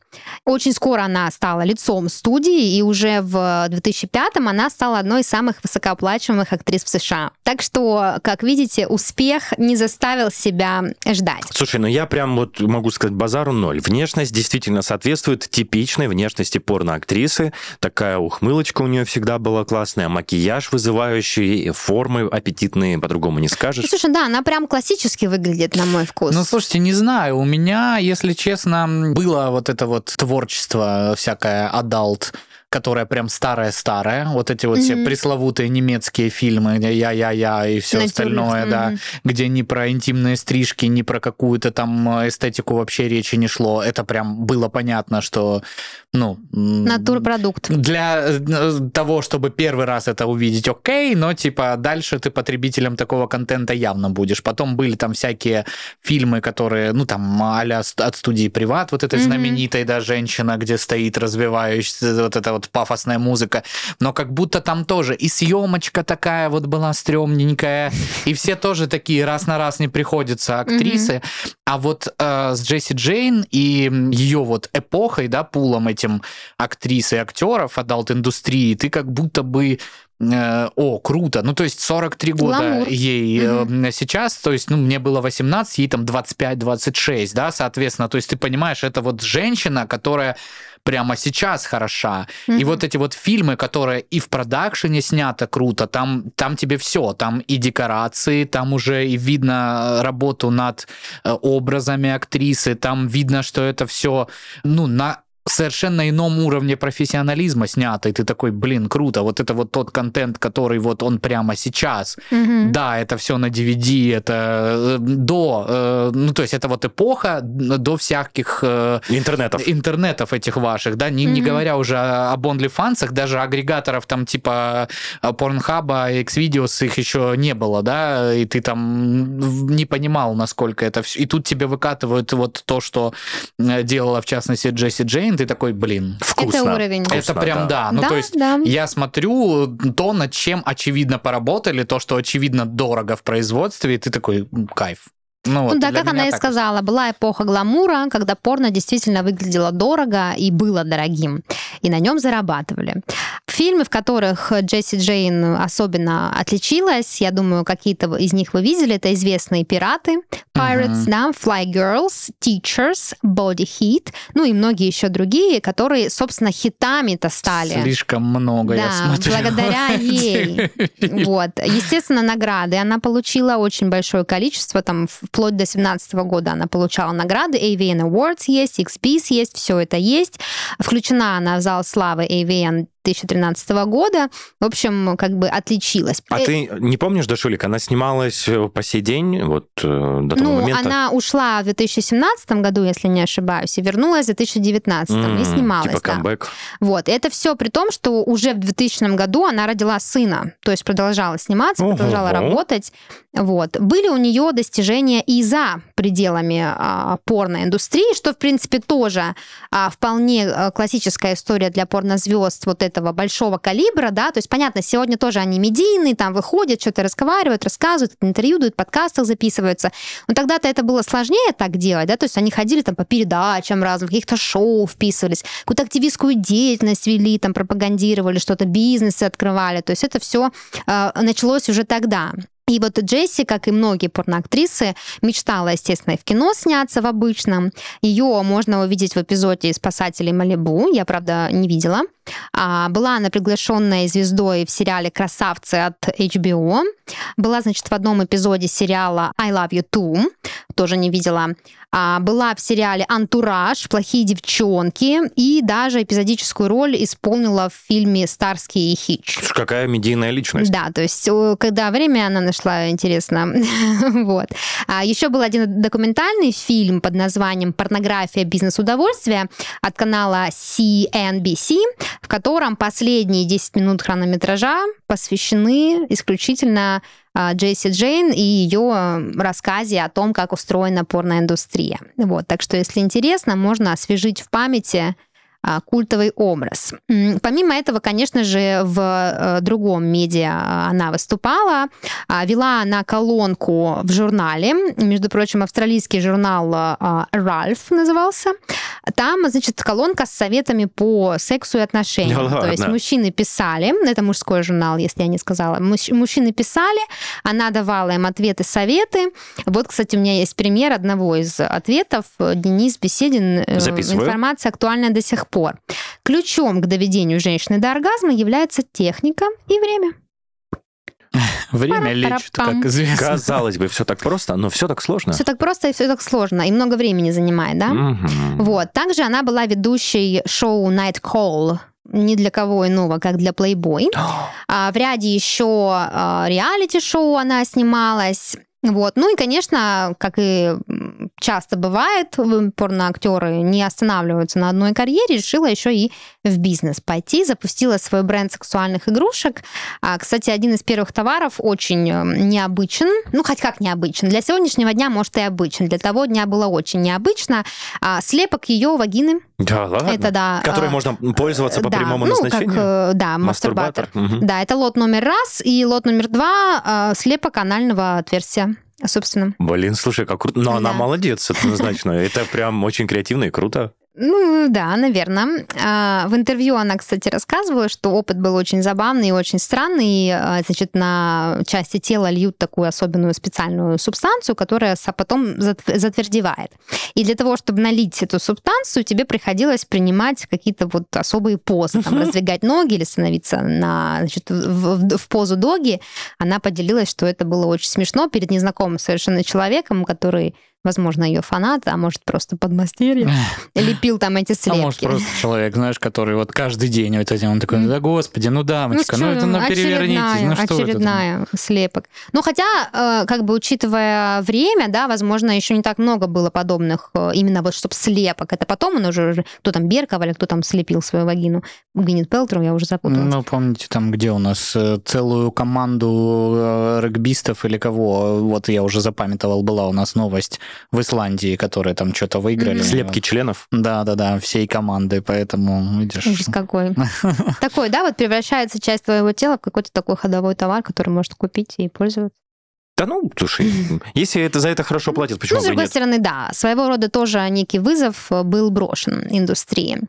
Очень скоро она стала лицом студии, и уже в 2005-м она стала одной из самых высокооплачиваемых актрис в США. Так что, как видите, успех не заставил себя ждать. Слушай, ну я прям вот могу сказать базару ноль. Внешность действительно соответствует типичной внешности порноактрисы. Такая ухмылочка у нее всегда была классная, макияж вызывающий, формы аппетитные, по-другому не скажешь. Слушай, да, она прям классически выглядит, на мой вкус. Ну, слушайте, не знаю, у меня, если честно, было вот это вот творчество всякое adult которая прям старая-старая, вот эти вот mm-hmm. все пресловутые немецкие фильмы, я-я-я и все остальное, mm-hmm. да, где ни про интимные стрижки, ни про какую-то там эстетику вообще речи не шло. Это прям было понятно, что, ну... Натурпродукт. Для э, того, чтобы первый раз это увидеть, окей, но типа дальше ты потребителем такого контента явно будешь. Потом были там всякие фильмы, которые, ну там, а от студии «Приват», вот этой mm-hmm. знаменитой, да, женщина, где стоит развивающаяся вот это вот пафосная музыка, но как будто там тоже и съемочка такая вот была стрёмненькая, и все тоже такие раз на раз не приходятся актрисы. А вот э, с Джесси Джейн и ее вот эпохой, да, пулом этим актрис и актеров адалт-индустрии, ты как будто бы э, о, круто. Ну, то есть 43 года Гламур. ей mm-hmm. сейчас, то есть, ну, мне было 18, ей там 25-26, да, соответственно. То есть ты понимаешь, это вот женщина, которая прямо сейчас хороша. Mm-hmm. И вот эти вот фильмы, которые и в продакшене снято круто, там, там тебе все, там и декорации, там уже и видно работу над э, образами актрисы, там видно, что это все, ну, на совершенно ином уровне профессионализма снято, и ты такой, блин, круто, вот это вот тот контент, который вот он прямо сейчас. Mm-hmm. Да, это все на DVD, это э, до, э, ну то есть это вот эпоха до всяких... Э, интернетов. Интернетов этих ваших, да, не, mm-hmm. не говоря уже об OnlyFans, даже агрегаторов там типа Pornhub, Xvideos, их еще не было, да, и ты там не понимал, насколько это все. И тут тебе выкатывают вот то, что делала в частности Джесси Джейн, ты такой, блин. Вкусно. Это уровень. Это Вкусно, прям, да. да. Ну, да, то есть да. я смотрю то, над чем очевидно поработали, то, что очевидно дорого в производстве, и ты такой, кайф. Ну, вот, ну да, как она и сказала, была эпоха гламура, когда порно действительно выглядело дорого и было дорогим, и на нем зарабатывали. Фильмы, в которых Джесси Джейн особенно отличилась, я думаю, какие-то из них вы видели, это известные пираты, Pirates, uh-huh. да, Fly Girls, Teachers, Body Heat, ну и многие еще другие, которые, собственно, хитами-то стали. Слишком много, да, я смотрю. благодаря ей. Вот. Естественно, награды она получила очень большое количество, там, вплоть до 17 года она получала награды, AVN Awards есть, XPs есть, все это есть. Включена она в зал славы AVN 2013 года. В общем, как бы отличилась. А э... ты не помнишь, Дашулик, она снималась э, по сей день, вот э, до того ну, момента? она ушла в 2017 году, если не ошибаюсь, и вернулась в 2019 mm, и снималась. Типа камбэк. Да. Вот. И это все при том, что уже в 2000 году она родила сына, то есть продолжала сниматься, Ого. продолжала работать. Вот. Были у нее достижения и за пределами а, порноиндустрии, что, в принципе, тоже а, вполне а, классическая история для порнозвезд вот этого большого калибра, да, то есть, понятно, сегодня тоже они медийные, там выходят, что-то разговаривают, рассказывают, интервью дают, подкастах записываются, но тогда-то это было сложнее так делать, да, то есть они ходили там по передачам разным, каких-то шоу вписывались, какую-то активистскую деятельность вели, там пропагандировали что-то, бизнесы открывали, то есть это все э, началось уже тогда. И вот Джесси, как и многие порноактрисы, мечтала, естественно, и в кино сняться в обычном. Ее можно увидеть в эпизоде «Спасатели Малибу». Я, правда, не видела. А, была она приглашенной звездой в сериале «Красавцы» от HBO. Была, значит, в одном эпизоде сериала «I Love You Too». Тоже не видела. А, была в сериале «Антураж», «Плохие девчонки» и даже эпизодическую роль исполнила в фильме «Старский и Хич». Какая медийная личность. Да, то есть когда время она нашла, интересно. вот. А еще был один документальный фильм под названием «Порнография. Бизнес-удовольствия» от канала CNBC, в котором последние 10 минут хронометража посвящены исключительно а, Джесси Джейн и ее рассказе о том, как устроена порноиндустрия. Вот, так что, если интересно, можно освежить в памяти а, культовый образ. Помимо этого, конечно же, в э, другом медиа она выступала, а, вела она колонку в журнале, между прочим, австралийский журнал Ральф назывался. Там, значит, колонка с советами по сексу и отношениям. Да То есть мужчины писали, это мужской журнал, если я не сказала, Мужч- мужчины писали, она давала им ответы, советы. Вот, кстати, у меня есть пример одного из ответов. Денис Беседин. э, Записываю. Информация актуальна до сих пор. Ключом к доведению женщины до оргазма является техника и время. Время лечит, как известно. Казалось бы, все так просто, но все так сложно. Все так просто и все так сложно, и много времени занимает, да? Мгм. Вот. Также она была ведущей шоу Night Call ни для кого иного, как для Playboy. А, в ряде еще а, реалити-шоу она снималась. Вот. Ну и, конечно, как и часто бывает, порноактеры не останавливаются на одной карьере, решила еще и в бизнес пойти, запустила свой бренд сексуальных игрушек. А, кстати, один из первых товаров очень э, необычен, ну хоть как необычен. Для сегодняшнего дня, может, и обычен. Для того дня было очень необычно. А, слепок ее вагины. Да, ладно. Это да. Который а, можно пользоваться по да, прямому ну, назначению? как, э, да, мастурбатор. Мгм. Да, это лот номер раз, и лот номер два а, слепок анального отверстия, собственно. Блин, слушай, как круто. Но она Да. молодец, однозначно. Это прям очень креативно и круто. Ну, да, наверное. А, В интервью она, кстати, рассказывала, что опыт был очень забавный и очень странный. А, Значит, на части тела льют такую особенную специальную субстанцию, которая потом зат- затвердевает. И для того, чтобы налить эту субстанцию, тебе приходилось принимать какие-то вот особые позы, там, раздвигать ноги или становиться на, значит, в- в позу доги. Она поделилась, что это было очень смешно перед незнакомым совершенно человеком, который возможно, ее фанат, а может, просто подмастерье, лепил там эти А слепки. может, просто человек, знаешь, который вот каждый день вот этим, он такой, да господи, ну дамочка, ну, что, это, ну перевернитесь, очередная, ну что вы тут?» очередная слепок. Ну, хотя, э, как бы учитывая время, да, возможно, еще не так много было подобных э, именно вот, чтобы слепок. Это потом он уже, кто там, Берков или кто там слепил свою вагину. Гвинет Пелтру, я уже запуталась. Ну, помните, там, где у нас э, целую команду регбистов или кого, вот я уже запамятовал, была у нас новость в Исландии, которые там что-то выиграли. Мгм. Слепки членов. Да-да-да, всей команды, поэтому, видишь... Ужас какой. Такой, да, вот превращается часть твоего тела в какой-то такой ходовой товар, который можно купить и пользоваться. Да ну, слушай, если это за это хорошо платят, почему Ну, с другой стороны, да, своего рода тоже некий вызов э, был брошен индустрии.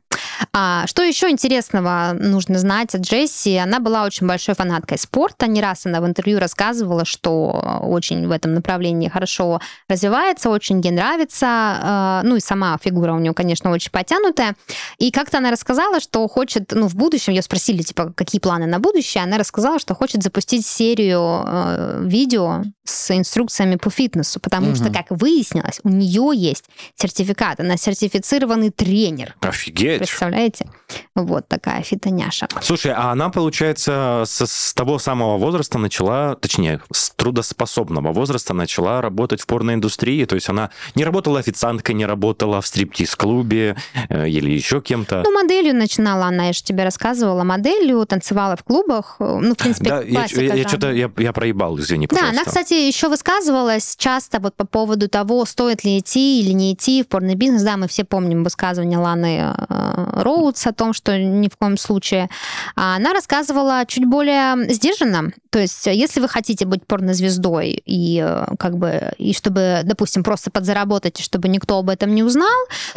А, что еще интересного нужно знать о Джесси? Она была очень большой фанаткой спорта. Не раз она в интервью рассказывала, что очень в этом направлении хорошо развивается, очень ей нравится. А, Ну и сама фигура у нее, конечно, очень потянутая. И как-то она рассказала, что хочет, ну, в будущем, ее спросили, типа, какие планы на будущее, она рассказала, что хочет запустить серию э, видео с инструкциями по фитнесу, потому что, Мгм. как выяснилось, у нее есть сертификат, она сертифицированный тренер. Офигеть. Представляете? Вот такая фитоняша. Слушай, а она, получается, с, с того самого возраста начала, точнее, с трудоспособного возраста начала работать в порноиндустрии. То есть она не работала официанткой, не работала в стриптиз-клубе э, или еще кем-то. Ну, моделью начинала она, я же тебе рассказывала, моделью, танцевала в клубах. Ну, в принципе, да, я, я, жанра. что-то я, я проебал, извини, Да, пожалуйста. она, кстати, еще высказывалась часто вот по поводу того, стоит ли идти или не идти в порный бизнес. Да, мы все помним высказывание Ланы э, Роудс о том, что ни в коем случае. А Она рассказывала чуть более сдержанно. То есть, если вы хотите быть порнозвездой и э, как бы, и чтобы, допустим, просто подзаработать, и чтобы никто об этом не узнал,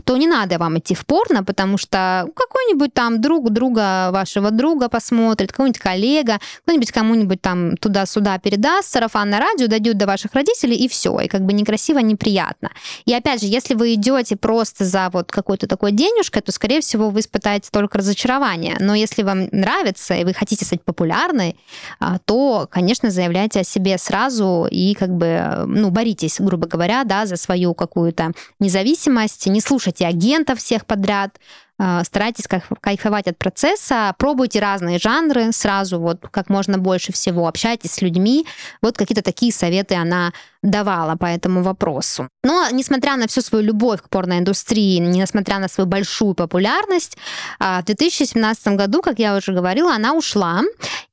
то не надо вам идти в порно, потому что какой-нибудь там друг друга вашего друга посмотрит, какой-нибудь коллега, кто-нибудь кому-нибудь там туда-сюда передаст, сарафан на радио дойдет до ваших родителей, и все. И как бы некрасиво, неприятно. И опять же, если вы идете просто за вот какой-то такой денежкой, то, скорее всего, вы испытаете только разочарование. Но если вам нравится, и вы хотите стать популярной, а, то, конечно, заявляйте о себе сразу и как бы, ну, боритесь, грубо говоря, да, за свою какую-то независимость, не слушайте агентов всех подряд, старайтесь кайф- кайфовать от процесса, пробуйте разные жанры сразу, вот как можно больше всего, общайтесь с людьми. Вот какие-то такие советы она давала по этому вопросу. Но, несмотря на всю свою любовь к порноиндустрии, несмотря на свою большую популярность, а, в 2017 году, как я уже говорила, она ушла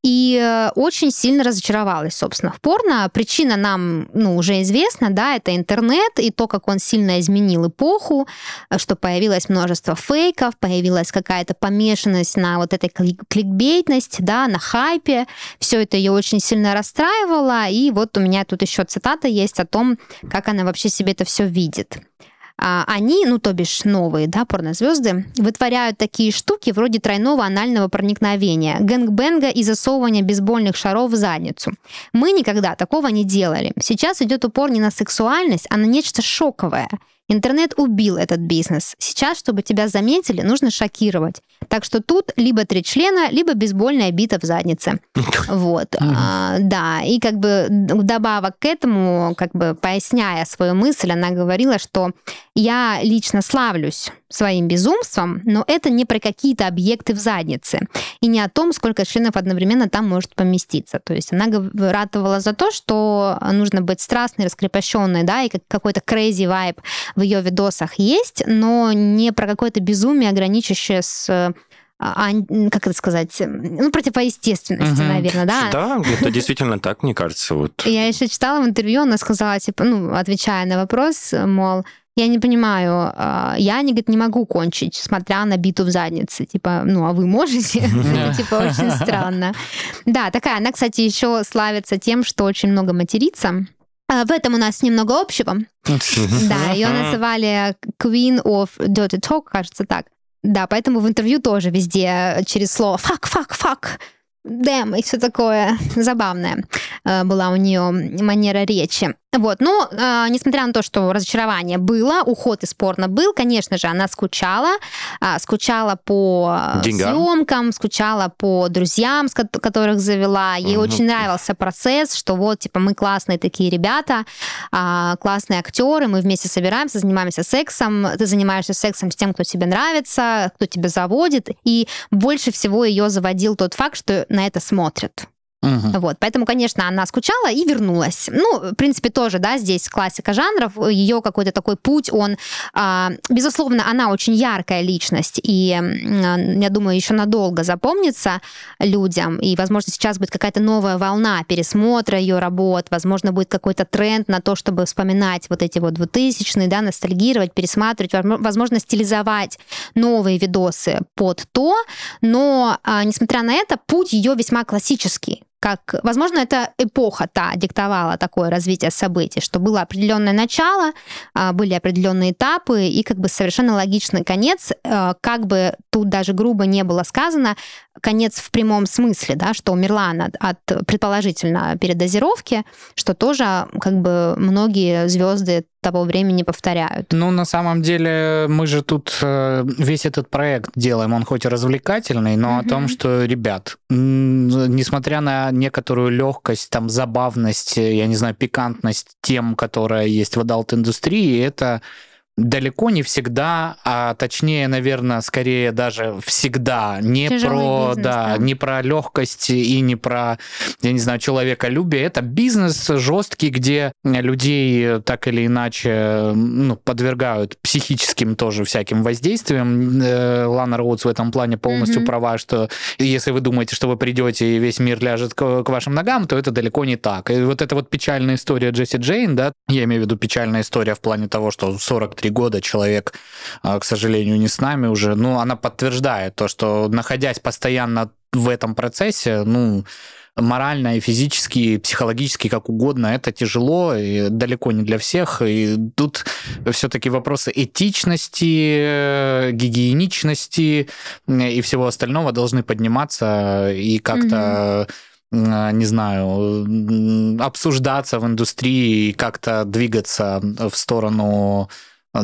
и э, очень сильно разочаровалась, собственно, в порно. Причина нам ну, уже известна, да, это интернет и то, как он сильно изменил эпоху, что появилось множество фейков, появилась какая-то помешанность на вот этой кликбейтности, да, на хайпе. Все это ее очень сильно расстраивало. И вот у меня тут еще цитата есть о том, как она вообще себе это все видит. А, они, ну то бишь новые, да, порнозвезды, вытворяют такие штуки вроде тройного анального проникновения, гэнгбенга и засовывания бейсбольных шаров в задницу. Мы никогда такого не делали. Сейчас идет упор не на сексуальность, а на нечто шоковое – Интернет убил этот бизнес. Сейчас, чтобы тебя заметили, нужно шокировать. Так что тут либо три члена, либо бейсбольная бита в заднице. Вот. А, да, и как бы добавок к этому, как бы поясняя свою мысль, она говорила, что я лично славлюсь своим безумством, но это не про какие-то объекты в заднице и не о том, сколько членов одновременно там может поместиться. То есть она ратовала за то, что нужно быть страстной, раскрепощенной, да, и какой-то crazy vibe в ее видосах есть, но не про какое-то безумие, граничащее с а, как это сказать, ну, противоестественности, угу. наверное, да? Да, это действительно так, мне кажется. Вот. Я еще читала в интервью, она сказала, типа, ну, отвечая на вопрос, мол, я не понимаю, а, я не, говорит, не могу кончить, смотря на биту в заднице. Типа, ну, а вы можете? Типа, очень странно. Да, такая, она, кстати, еще славится тем, что очень много матерится. А, в этом у нас немного общего. Да, ее называли Queen of Dirty Talk, кажется так. Да, поэтому в интервью тоже везде через слово «fuck, fuck, fuck», «damn» и все такое забавное была у нее манера речи. Вот, но э, несмотря на то, что разочарование было, уход из порно был, конечно же, она скучала, э, скучала по Деньгам. съемкам, скучала по друзьям, с которых завела. Ей mm очень нравился процесс, что вот, типа, мы классные такие ребята, э, классные актеры, мы вместе собираемся, занимаемся сексом, ты занимаешься сексом с тем, кто тебе нравится, кто тебя заводит, и больше всего ее заводил тот факт, что на это смотрят. Угу. Вот, поэтому, конечно, она скучала и вернулась. Ну, в принципе, тоже, да, здесь классика жанров, ее какой-то такой путь, он, а, безусловно, она очень яркая личность, и я думаю, еще надолго запомнится людям, и, возможно, сейчас будет какая-то новая волна пересмотра ее работ, возможно, будет какой-то тренд на то, чтобы вспоминать вот эти вот 2000-е, да, ностальгировать, пересматривать, возможно, стилизовать новые видосы под то, но, а, несмотря на это, путь ее весьма классический как, возможно, эта эпоха та диктовала такое развитие событий, что было определенное начало, а, были определенные этапы и как бы совершенно логичный конец, э, как бы тут даже грубо не было сказано, конец в прямом смысле, да, что умерла она от, предположительно, передозировки, что тоже как бы многие звезды того времени повторяют. Ну, на самом деле, мы же тут э, весь этот проект делаем, он хоть и развлекательный, но mm-hmm. о том, что, ребят, несмотря на некоторую легкость, там, забавность, я не знаю, пикантность тем, которая есть в adult-индустрии, это далеко не всегда, а точнее, наверное, скорее даже всегда не про, бизнес, да, да, не про легкость и не про, я не знаю, человеколюбие. Это бизнес жесткий, где людей так или иначе ну, подвергают психическим тоже всяким воздействиям. Э, Лана Роудс в этом плане полностью mm-hmm. права, что если вы думаете, что вы придете и весь мир ляжет к, к вашим ногам, то это далеко не так. И вот эта вот печальная история Джесси Джейн, да, я имею в виду печальная история в плане того, что 43 три года человек, а, к сожалению, не с нами уже, ну, она подтверждает то, что находясь постоянно в этом процессе, ну, морально и физически, и психологически, как угодно, это тяжело и далеко не для всех. И тут все-таки вопросы этичности, гигиеничности и всего остального должны подниматься и как-то не знаю, обсуждаться в индустрии и как-то двигаться в сторону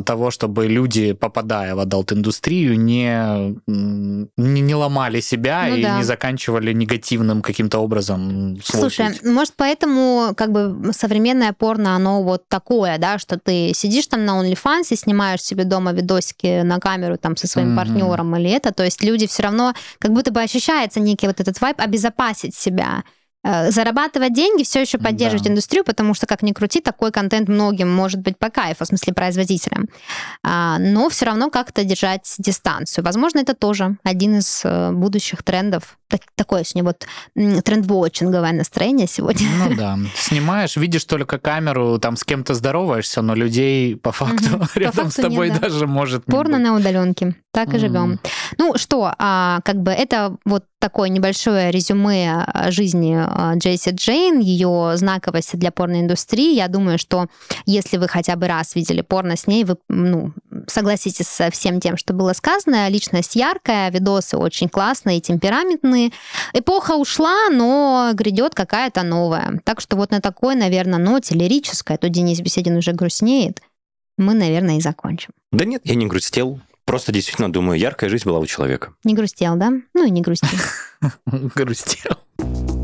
того, чтобы люди, попадая в адалт-индустрию, не, не, не ломали себя ну, и да. не заканчивали негативным каким-то образом. Слушай, путь. может, поэтому как бы современное порно, оно вот такое, да, что ты сидишь там на OnlyFans, снимаешь себе дома видосики на камеру там со своим mm-hmm. партнером или это, то есть люди все равно как будто бы ощущается некий вот этот вайп обезопасить себя. Э, зарабатывать деньги, все еще поддерживать да. индустрию, потому что, как ни крути, такой контент многим может быть по кайфу, в смысле производителям. А, но все равно как-то держать дистанцию. Возможно, это тоже один из э, будущих трендов так, такое сегодня вот тренд-вотчинговое настроение сегодня. Ну да. Снимаешь, видишь только камеру, там с кем-то здороваешься, но людей по факту угу. рядом факту с тобой нет, да. даже может Порно на удаленке. Так и живем. Ну что, а, как бы это вот такое небольшое резюме жизни Джесси Джейн, ее знаковости для порноиндустрии. Я думаю, что если вы хотя бы раз видели порно с ней, вы ну, согласитесь со всем тем, что было сказано. Личность яркая, видосы очень классные, темпераментные. Эпоха ушла, но грядет какая-то новая. Так что вот на такой, наверное, ноте лирической, а то Денис Беседин уже грустнеет, мы, наверное, и закончим. Да нет, я не грустил. Просто действительно думаю, яркая жизнь была у человека. Не грустил, да? Ну и не грустил. Грустил.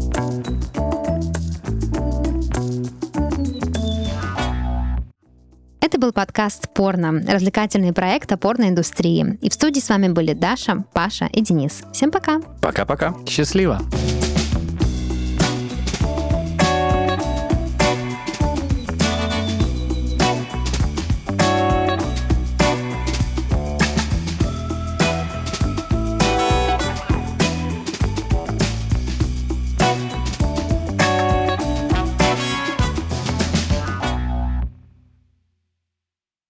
Это был подкаст «Порно», развлекательный проект о порноиндустрии. И в студии с вами были Даша, Паша и Денис. Всем пока. Пока-пока. Счастливо.